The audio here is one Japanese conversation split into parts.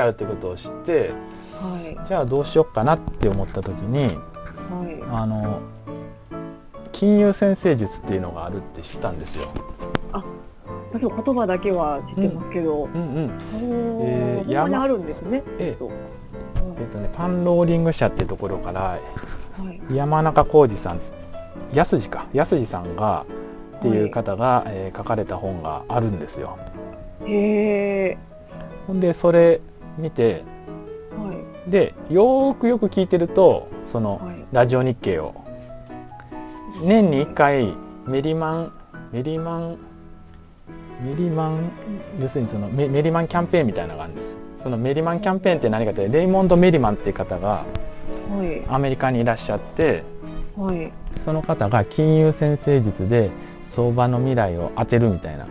があるってことを知って、はい。じゃあどうしようかなって思った時にはい。あの金融先生術っていうのがあるって知ったんですよ。私も言葉だけは知ってますけど、うんうんおえーにあるんですね。ええそうえっとね、パンローリング社ってところからはい。山中浩二さん安次か安次さんがっていう方が、えー書かれた本があるんですよ。へえほんでそれ見てはい。でよーくよく聞いてるとそのはい。ラジオ日経を年に1回メリマンメリマンメリマン要するにそのメメリマンキャンペーンみたいなのがあるんです。そのメリマンキャンペーンって何かってレイモンド・メリマンっていう方がはい。アメリカにいらっしゃってはい。その方が金融先生術で相場の未来を当てるみたいな。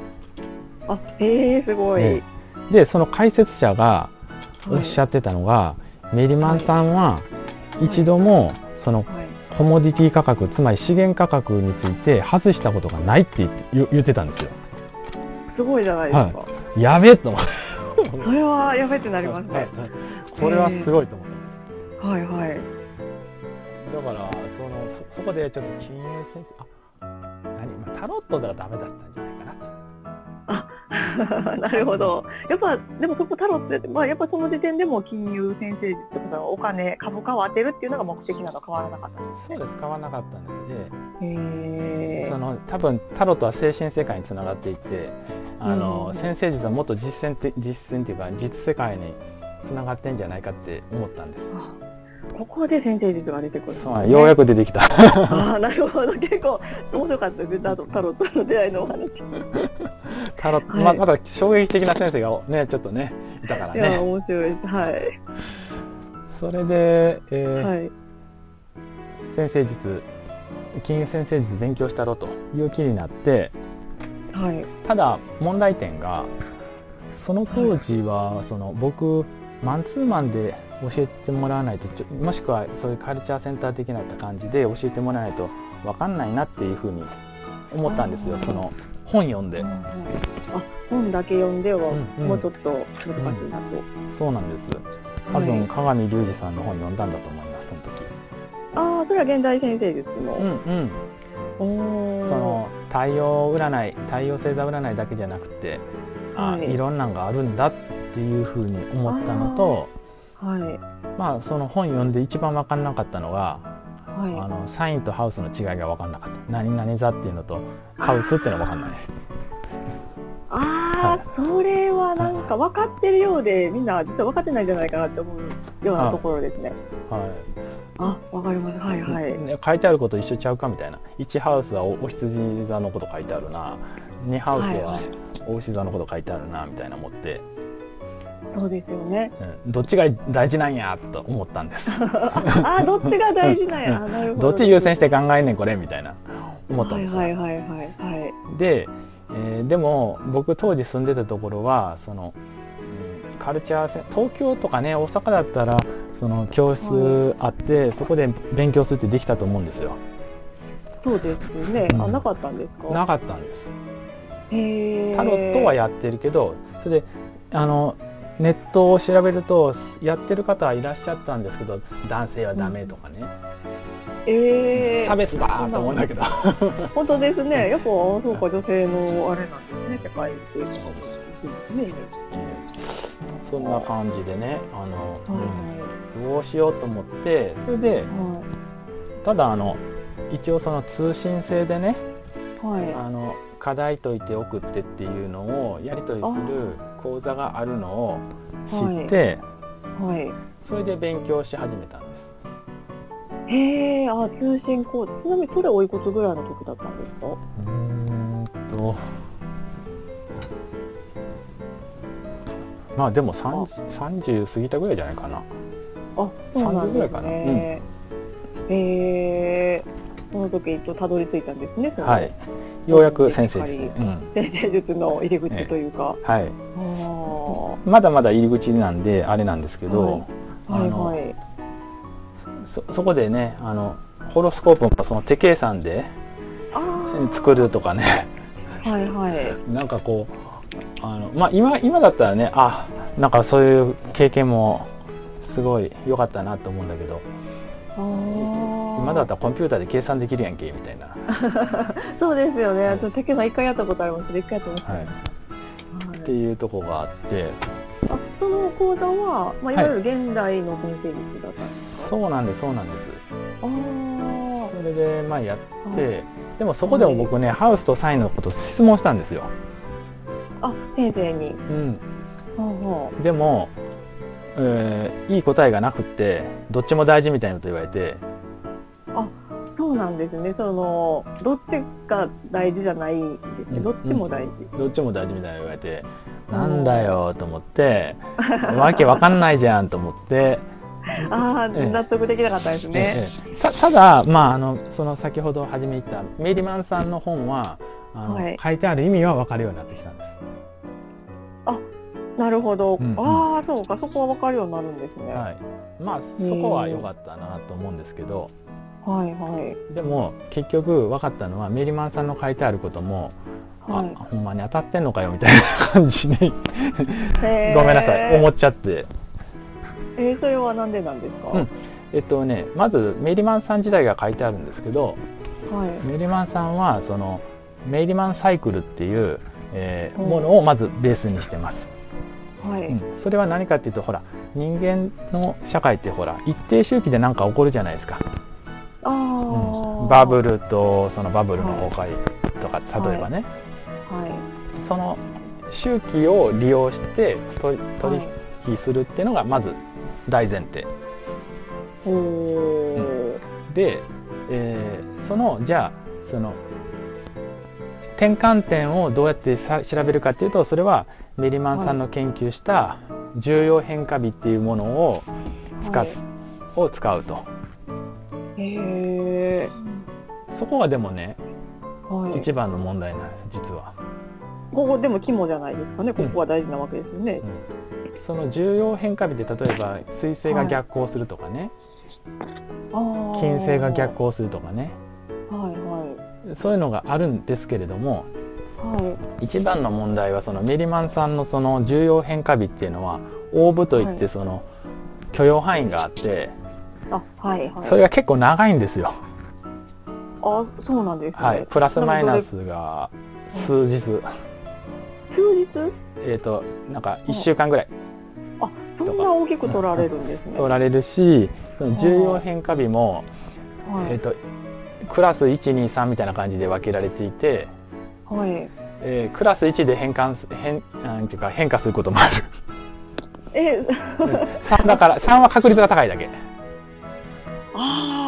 あへえすごい、えでその解説者がはいおっしゃってたのが、メリマンさんは一度もそのはい。コモディティ価格つまり資源価格について外したことがないって言って言言ってたんですよ。すごいじゃないですか、やべえと思って。それはやべってなりますね。これはすごいと思ったんです。はいはい。だからそのそそこでちょっと金融先生あ何、まあ、タロットではダメだったんじゃない？か なるほど。やっぱでもそこタロットって、まあ、やっぱその時点でも金融先生術とかお金株価を当てるっていうのが目的なの変わらなかったんですそうです。変わらなかったんですね。へえその多分タロットは精神世界につながっていてあの、うん先生術はもっと実践って実践っていうか実世界につながってんじゃないかって思ったんです。あここで先生術が出てくるそうようやく出てきた。ああなるほど。結構面白かった。ですタロタロットの出会いのお話。タロット、はいままだ衝撃的な先生がねちょっとねいたからいやね。面白いです。はい。それで、えーはい先生術金融先生術勉強したろという気になってはい。ただ問題点がその当時はその僕マンツーマンで教えてもらわないともしくはそういうカルチャーセンター的な感じで教えてもらわないと分かんないなっていうふうに思ったんですよその本読んで。あ本だけ読んではうんうんもうちょっと難しいなと、そうなんです。多分はい鏡隆二さんの本読んだんだと思いますその時。ああそれは現代先生術の、うんうん。その太陽占い太陽星座占いだけじゃなくて、あはい。いろんなんがあるんだっていうふうに思ったのとはい。まあその本読んで一番分かんなかったのが、はい。あのサインとハウスの違いが分かんなかった。何々座っていうのとハウスっていうのが分かんない。ああ、それはなんか分かってるようでみんな実は分かってないんじゃないかなって思うようなところですね。はあ分かります。はいい、はい。ね書いてあること一緒ちゃうかみたいな。1ハウスはおお羊座のこと書いてあるな。2ハウスははい。はいお牛座のこと書いてあるなみたいな思って、そうですよね。うん。どっちが大事なんやと思ったんです。ああどっちが大事なんや。あなるほど。っち優先してて考えんねんこれみたいな。思ったんですよ、はいはいはいはいはい。で、えーでも僕当時住んでたところはその、うんカルチャー東京とかね大阪だったらその教室あって、そこで勉強するってできたと思うんですよ。そうですね、うん。あなかったんですか？なかったんです。タロットはやってるけどそれであのネットを調べるとやってる方はいらっしゃったんですけど男性はダメとかね、えー、差別だと思うんだけど。本当ですね。やっぱそうか女性のあれなんですね。世界っていうのがねそんな感じでね。あの、はいうん。どうしようと思ってそれではただあの一応その通信制でねいはい。あの課題解いて送ってっていうのをやり取りする講座があるのを知って、はい。それで勉強し始めたんです。へえあ通信コードちなみにそれおいくつぐらいの時だったんですか？うーんと。まあでも 30, 30過ぎたぐらいじゃないかな。あそうなん30ぐらいかな。ね、へえその時一応たどり着いたんですねはい。ようやく先生ですね。やうん。先生術の入り口というか、はい。あまだまだ入り口なんであれなんですけど、あはい。あのはいそそこでねあのホロスコープもその手計算で作るとかね。はいはい。なんかこうあのまあ今今だったらねあなんかそういう経験もすごい良かったなと思うんだけど今だったらコンピューターで計算できるやんけみたいな。そうですよね、はい、私先ほど一回やったことあります一回やってます、ね、はい、っていうとこがあって。あその講座は、まあ、い。わゆる現代の先生術だったんですか、はい、そうなんですそうなんです。あそれでまあやって、はい、でもそこでも僕ね、はい、ハウスとサインのこと質問したんですよ。あ先生に。うん。でも、えー、いい答えがなくってどっちも大事みたいなこと言われてあそうなんですね。そのどっちが大事じゃないんですね、うん、どっちも大事、うん、どっちも大事みたいな言われてなんだよと思ってわけわかんないじゃんと思って。ああ納得できなかったですね、たただまああのその先ほど初め言ったメリマンさんの本はあの、はい、書いてある意味は分かるようになってきたんです。あなるほど、うんうん、ああそうか。そこは分かるようになるんですね。はい。まあそこは良かったなと思うんですけど、はいはい、でも結局分かったのはメリマンさんの書いてあることもはい、あほんまに当たってんのかよみたいな感じに ごめんなさい思っちゃって。えー、それはなんでなんですか、うん、えっとねまずメリマンさん自体が書いてあるんですけど、はい、メリマンさんはそのメリマンサイクルっていう、えー、ものをまずベースにしてます。はい、うん、それは何かっていうとほら人間の社会ってほら一定周期で何か起こるじゃないですか。バブルとそのバブルの崩壊とか、例えばね、はい、その周期を利用して取引するっていうのがまず大前提。うん、で、えー、そのじゃあその転換点をどうやってさ調べるかっていうとそれはメリマンさんの研究した重要変化日っていうものを使,、はい、を使うと。へそこがでもね、はい、一番の問題なんです実は。ここでも肝じゃないですかねここは大事なわけですよね。うん、その重要変化日で例えば彗星が逆行するとかね、はい、金星が逆行するとかね、はいはい、そういうのがあるんですけれども、はい、一番の問題はそのメリマンさんのその重要変化日っていうのはオーブといってその許容範囲があって、あはいはい、それが結構長いんですよ。あそうなんです、ね、はい、プラスマイナスが数日。数日？えっ、となんか1週間ぐらい。あそんな大きく取られるんですね。取られるしその重要変化日も、はい、えっ、とクラス123みたいな感じで分けられていて、はいえー、クラス1で変換変なんていうか変化することもある。え？3だから3は確率が高いだけ。ああ、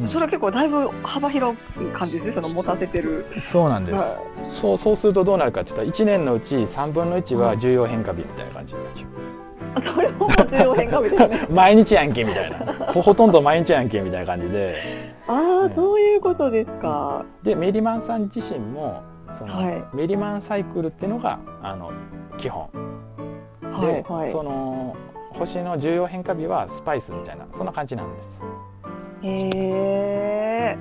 うん、それは結構だいぶ幅広い感じですねその持たせてる。そうなんです、はい、そうそうするとどうなるかって言ったら1年のうち3分の1は重要変化日みたいな感じになっちゃう、それも重要変化日ですね。毎日やんけみたいな。ほとんど毎日やんけみたいな感じで。ああ、うん、そういうことですか。でメリマンさん自身もその、はい、メリマンサイクルっていうのがあの基本。で、はいはい、その星の重要変化日はスパイスみたいなそんな感じなんですへえ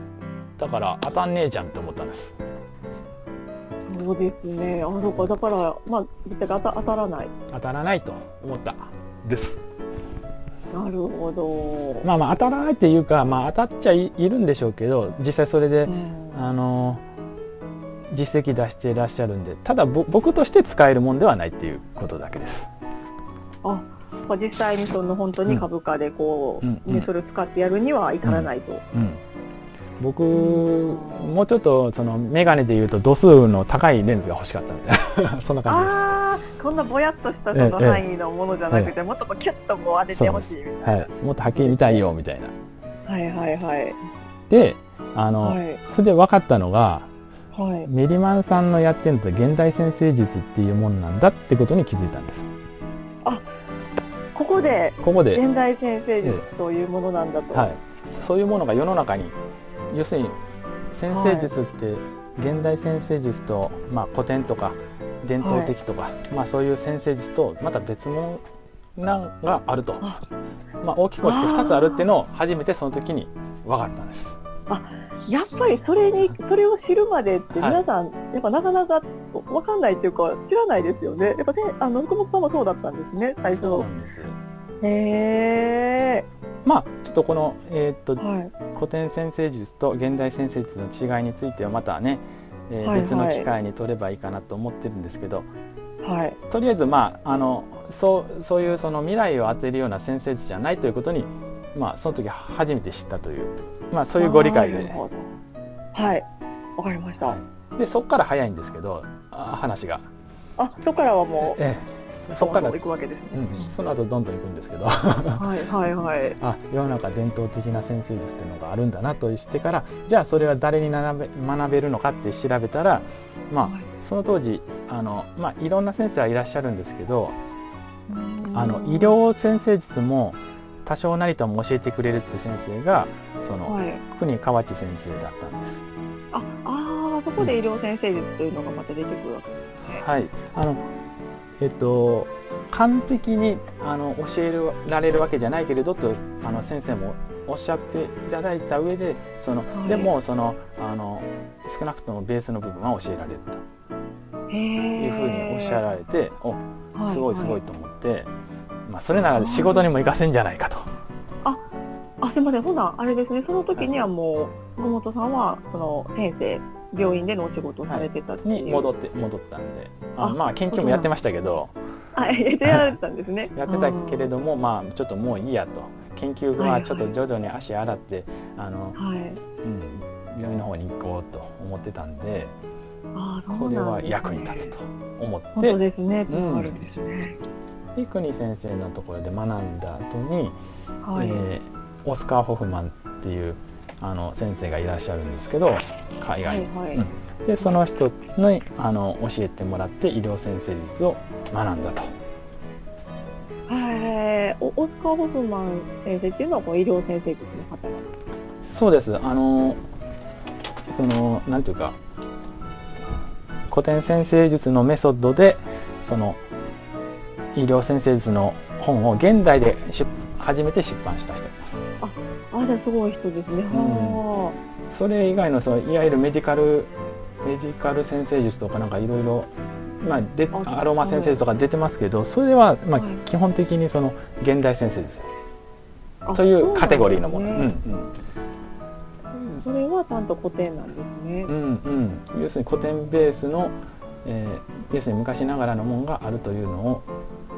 だから当たんねえじゃんって思ったんです。そうですね。あそうか。だからまあ当た当たらない。当たらないと思った。です。なるほど。まあまあ当たらないっていうかまあ当たっちゃいるんでしょうけど実際それで、うん、あの実績出していらっしゃるんでただ僕として使えるもんではないっていうことだけです。あ実際にその本当に株価でこう、うんね、それを使ってやるには至らないと。僕、もうちょっとその眼鏡でいうと度数の高いレンズが欲しかったみたいなそんな感じですああこんなぼやっとしたその範囲のものじゃなくて、もっとこうキュッとこう当ててほしいみたいな、はい、もっとはっきり見たいよみたいなはいはいはいであの、はい、それで分かったのが、はい、メリマンさんのやってるのって現代先生術っていうもんなんだってことに気づいたんですあここでここで。現代先生術というものなんだと、はい、そういうものが世の中に要するに先生術って現代先生術と、まあ、古典とか伝統的とか、はい、まあ、そういう先生術とまた別物なんがあると。まあ、大きく分けて2つあるっていうのを初めてその時に分かったんです。やっぱりそれにそれを知るまでってはい。皆さん、やっぱなかなかわかんないっていうか知らないですよね。やっぱねあの福本さんもそうだったんですね最初。そうなんです。へえ。まあちょっとこの、えーっとはい。古典先生術と現代先生術の違いについてはまたね、えーはいはい。別の機会に取ればいいかなと思ってるんですけど。はい。とりあえずまああのそうそういうその未来を当てるような先生術じゃないということにまあその時初めて知ったというまあそういうご理解で。なるほど。はい。わかりました。でそこから早いんですけどあ話が、あそこからはもうええ、そこから行くわけですね。うん、その後どんどん行くんですけどはいはいはい。あ世の中伝統的な先生術っていうのがあるんだなと知ってからじゃあそれは誰に学べ学べるのかって調べたらまあその当時あの、まあ、いろんな先生はいらっしゃるんですけどあの医療先生術も多少なりとも教えてくれるって先生がその、はい。国河内先生だったんです。こで医療先生術というのがまた出てくるわけですね。はい、あのえっと完璧にあの教えられるわけじゃないけれどとあの先生もおっしゃっていただいた上でその、はいでもそのあの少なくともベースの部分は教えられると。いうふうにおっしゃられて、おはいすごいすごいと思って、まあ、それなら仕事にも活かせんじゃないかと。あすみませんほなあれですねその時にはもう小本さんはその先生病院でのお仕事をされてたっていう。に戻って戻ったんでああまあ研究もやってましたけどやられてたんですね。やってたけれどもまあちょっともういいやと研究はちょっと徐々に足洗って、あのうん。はい。うん、病院の方に行こうと思ってたんであーそうこれは役に立つと思本当ってですね。つうんながるんですね。で国先生のところで学んだ後に、はい。えーオスカー・ホフマンっていうあの先生がいらっしゃるんですけど海外に。はいはい。うんでその人にあの教えてもらって医療先生術を学んだと。はい。おオスカー・ホフマン先生っていうのはこう医療先生術の方なんですそうですあのそのなんていうか古典先生術のメソッドでその医療先生術の本を現代で出初めて出版した人あじゃあすごい人ですね。はそれ以外のそのいわゆるメディカルメディカル先生術とかなんかいろいろまあであアロマ先生術とか出てますけどそれはまあはい基本的にその現代先生術あというカテゴリーのもの。それはちゃんと古典なんですねうん。うんうん要するに古典ベースの、えー要するに昔ながらのものがあるというのを、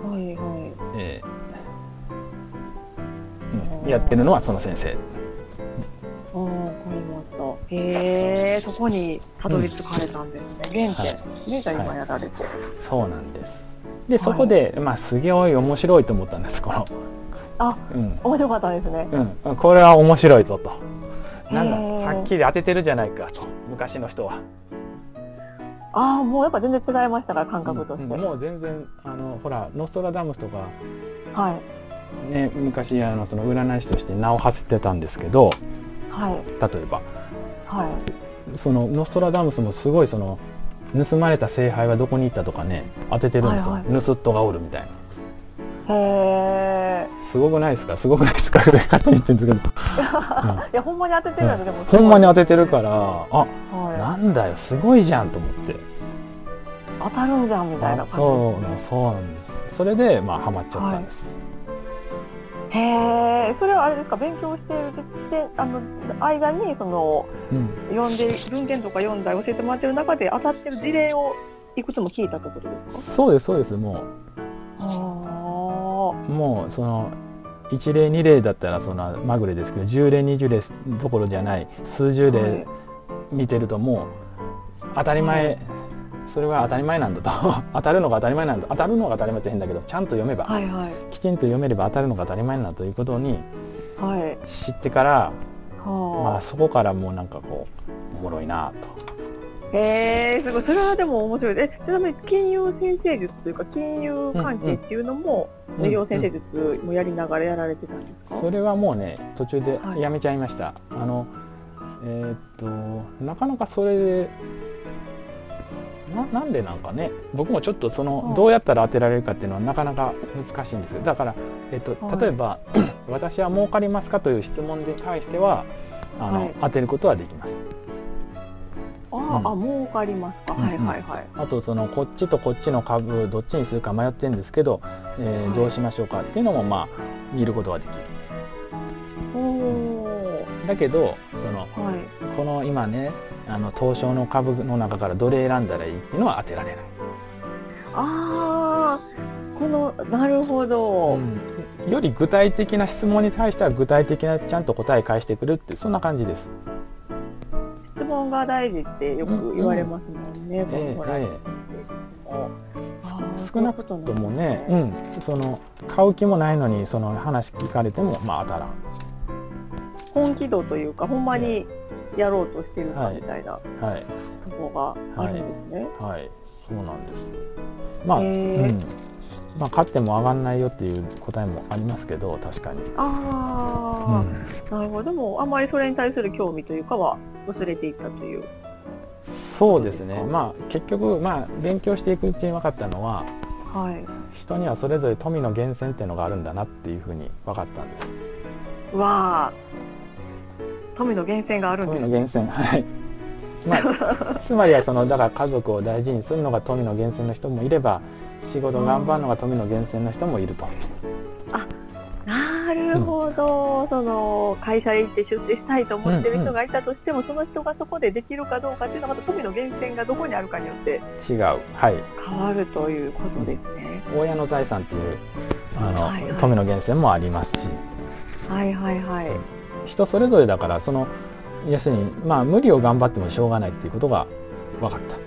はいはい。えーうんやってるのはその先生。ああ、わかりました。へえ、そこにたどり着かれたんですね。原点ですね、じゃあ今やられて。そうなんです。でそこで、まあすげえ面白いと思ったんですこの。あ、うん面白かったですね。うん、これは面白いぞと。なんだはっきり当ててるじゃないかと昔の人は。ああ、もうやっぱ全然違いましたから、感覚として。うんもう全然あのほらノストラダムスとかはい。ね昔あのその占い師として名を馳せてたんですけどはい。例えばはい。そのノストラダムスもすごいその盗まれた聖杯はどこに行ったとかね当ててるんですよ、はい盗っ人がおるみたいなへえ。すごくないですか？すごくないですか？勝手に言ってるんですけど、いや、ほんまに当ててるので、でも。ほんまに当ててるからあはい。なんだよすごいじゃんと思って当たるんじゃんみたいな感じ。そうそうなんですそれでまあハマっちゃったんです、へえ、それはあれですか、勉強しているしてあの間にそのうん。読んで文献とか読んだり教えてもらってる中で当たってる事例をいくつも聞いたってことですそうですそうですもか。あうもうその1例2例だったらそのまぐれですけど10例20例どころじゃない数十あ、例見てるともう当たり前、はいそれは当たり前なんだと 当たるのが当たり前なんだ当たるのが当たり前って変だけどちゃんと読めば、はいはいきちんと読めれば当たるのが当たり前なんだということにはいはい。知ってから、まはあ、そこからもうなんかこうおもろいなと。え、すごい。それはでも面白い。えちなみに金融先生術というか金融関係っていうのも、うん医療先生術もやりながらやられてたんですか？それはもうね途中ではいやめちゃいました、あのえーっとなかなかそれでななんでなんかね僕もちょっとその、うんどうやったら当てられるかっていうのはなかなか難しいんですよ。だから、えっとはい。例えば、私は儲かりますか?」という質問に対してはあの、はい。当てることはできます。あー、うん。あ儲かります。か、うんはいはいはい。あとそのこっちとこっちの株どっちにするか迷ってるんですけど、えーはい。どうしましょうかっていうのもまあ見ることができる。おおだけどそのはい。この今ねあの東証の株の中からどれ選んだらいいっていうのは当てられない。ああこのなるほど、うん。より具体的な質問に対しては具体的なちゃんと答え返してくるってそんな感じです。質問が大事ってよく言われますもんね、このええ。ホラーえー少なくともねうん、その買う気もないのにその話聞かれてもまあ当たらん。本気度というかほんまにやろうとしてるかはいみたいなはいとこがあるんですね。はいそうなんです。まあ、うん、まあ買っても上がんないよっていう答えもありますけど確かに。あうんあ、なるほど。でもあんまりそれに対する興味というかは薄れていったという。そうですねまあ結局まあ勉強していくうちに分かったのははい。人にはそれぞれ富の源泉っていうのがあるんだなっていうふうに分かったんですうわあ、富の源泉があるん富です。の源泉はい。まあ つまりはそのだから家族を大事にするのが富の源泉の人もいれば仕事頑張るのが富の源泉の人もいると、なるほど、その会社へ行って出世したいと思ってる人がいたとしても、その人がそこでできるかどうかっていうのはまた富の源泉がどこにあるかによって違う。はい。変わるということですね。親の財産っていうあの、はいはい。富の源泉もありますし。はいはいはい。人それぞれだからその要するにまあ無理を頑張ってもしょうがないっていうことが分かった。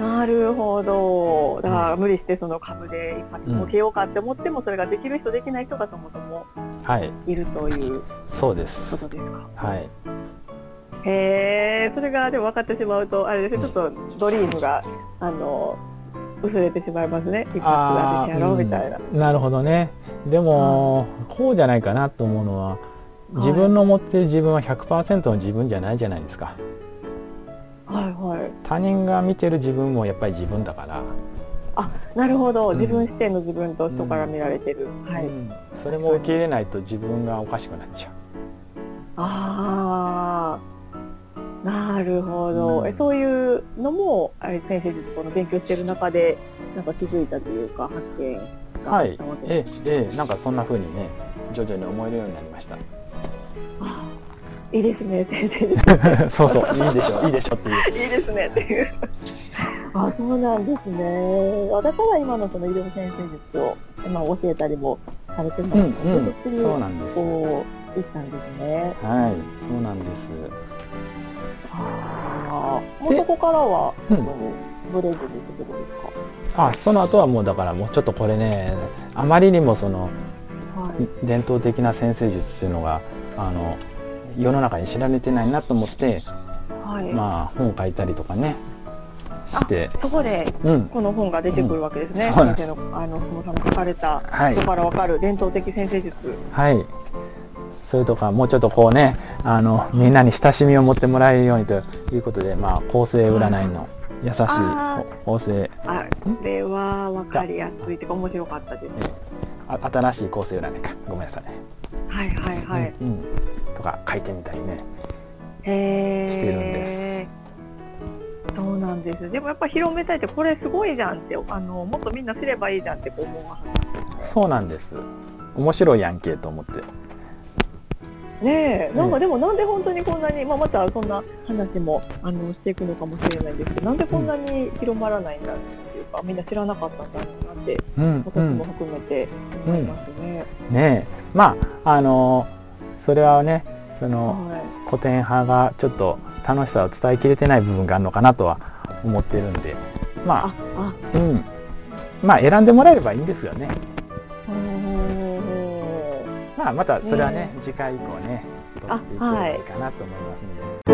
なるほど。だから無理してその株で一発儲けようかって思っても、それができる人できない人がそもそもはい。いるというそうです。ことですか？はい。へえ、それがでも分かってしまうと、あれですね、ちょっとドリームが、あの、薄れてしまいますね。一発ができやろうみたいな。うんなるほどね。でも、こうじゃないかなと思うのは自分の持ってる自分は100%の自分じゃないじゃないですか。はいはい。他人が見てる自分もやっぱり自分だから、あ、なるほど。うん。自分視点の自分と人から見られてる。はい。うんそれも受け入れないと自分がおかしくなっちゃう。ああ、なるほど。うん。えそういうのも、あれ先生術この勉強してる中で、なんか気づいたというか、発見があはいったわけですええええなんかそんな風にね徐々に思えるようになりましたいいですね、先生術。そうそういいでしょいいでしょっていういいですねっていう。あ、そうなんですね。あだから今のその医療先生術を、まあ、教えたりもされてるのうんが、うんそうなんですはいこう、いったんですね。そうなんですああ、そこからは、ブレずにってことですか？あその後はもうだからもうちょっとこれねあまりにもそのはい。伝統的な先生術っていうのがあの世の中に知られてないなと思って、はい。まあ本書いたりとかねして。そこで、うん。この本が出てくるわけですね。うんそうなん先生の、あの、久保さんの書かれた、はい。人からわかる伝統的先生術。はい。それとかもうちょっとこうねあのみんなに親しみを持ってもらえるようにということでまあ構成占いの優しいあ構成。あれはわかりやすいというか面白かったです。えあ新しい構成占いか。ごめんなさい、はいはいはい。うんうん。とか書いてみたりねへー。してるんでそうなんです。でもやっぱ広めたいってこれすごいじゃんってあのもっとみんな知ればいいじゃんって思うはずそうなんです。面白いやんけと思って。ねえ、なんねかでもなんで本当にこんなに、まあ、またそんな話もあのしていくのかもしれないんですけど、なんでこんなに広まらないんだっていうか、みんな知らなかったんだろうなって、うん私も含めて思いますね。ねえ。まああのそれはねそのはい。古典派がちょっと楽しさを伝えきれてない部分があるのかなとは思ってるんでまあ、うん。まあ選んでもらえればいいんですよね。まあまたそれはねね次回以降ね取っていければいいかなと思いますので。